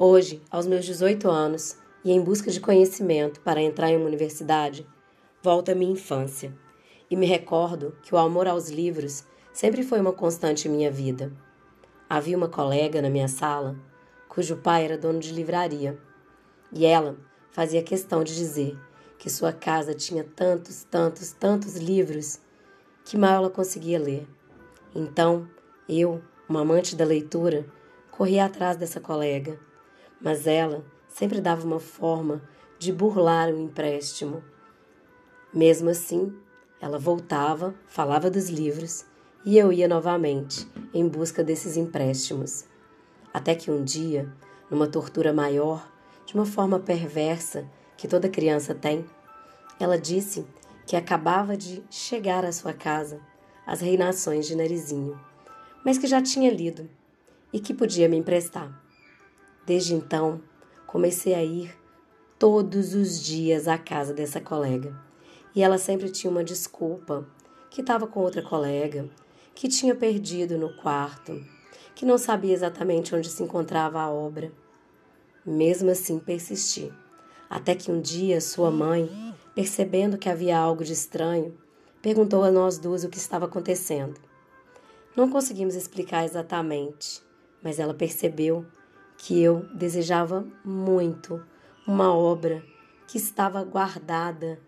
Hoje, aos meus 18 anos, e em busca de conhecimento para entrar em uma universidade, volto à minha infância e me recordo que o amor aos livros sempre foi uma constante em minha vida. Havia uma colega na minha sala cujo pai era dono de livraria e ela fazia questão de dizer que sua casa tinha tantos, tantos, tantos livros que mal ela conseguia ler. Então, eu, uma amante da leitura, corri atrás dessa colega mas ela sempre dava uma forma de burlar o empréstimo. Mesmo assim, ela voltava, falava dos livros e eu ia novamente em busca desses empréstimos. Até que um dia, numa tortura maior, de uma forma perversa que toda criança tem, ela disse que acabava de chegar à sua casa, As Reinações de Narizinho, mas que já tinha lido e que podia me emprestar. Desde então, comecei a ir todos os dias à casa dessa colega. E ela sempre tinha uma desculpa, que estava com outra colega, que tinha perdido no quarto, que não sabia exatamente onde se encontrava a obra. Mesmo assim, persisti, até que um dia sua mãe, percebendo que havia algo de estranho, perguntou a nós duas o que estava acontecendo. Não conseguimos explicar exatamente, mas ela percebeu que eu desejava muito uma obra que estava guardada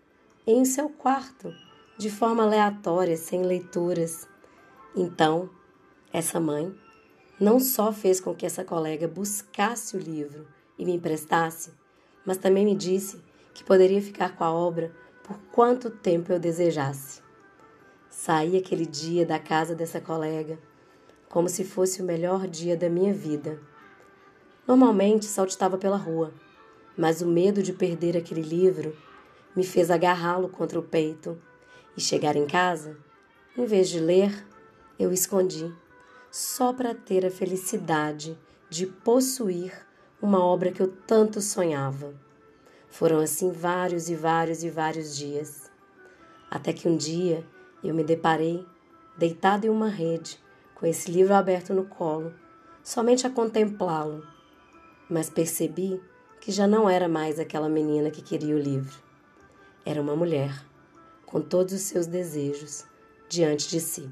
em seu quarto, de forma aleatória, sem leituras. Então, essa mãe não só fez com que essa colega buscasse o livro e me emprestasse, mas também me disse que poderia ficar com a obra por quanto tempo eu desejasse. Saí aquele dia da casa dessa colega como se fosse o melhor dia da minha vida. Normalmente saltitava pela rua, mas o medo de perder aquele livro me fez agarrá-lo contra o peito e chegar em casa, em vez de ler, eu escondi, só para ter a felicidade de possuir uma obra que eu tanto sonhava. Foram assim vários e vários e vários dias, até que um dia eu me deparei deitado em uma rede, com esse livro aberto no colo, somente a contemplá-lo mas percebi que já não era mais aquela menina que queria o livro. Era uma mulher, com todos os seus desejos diante de si.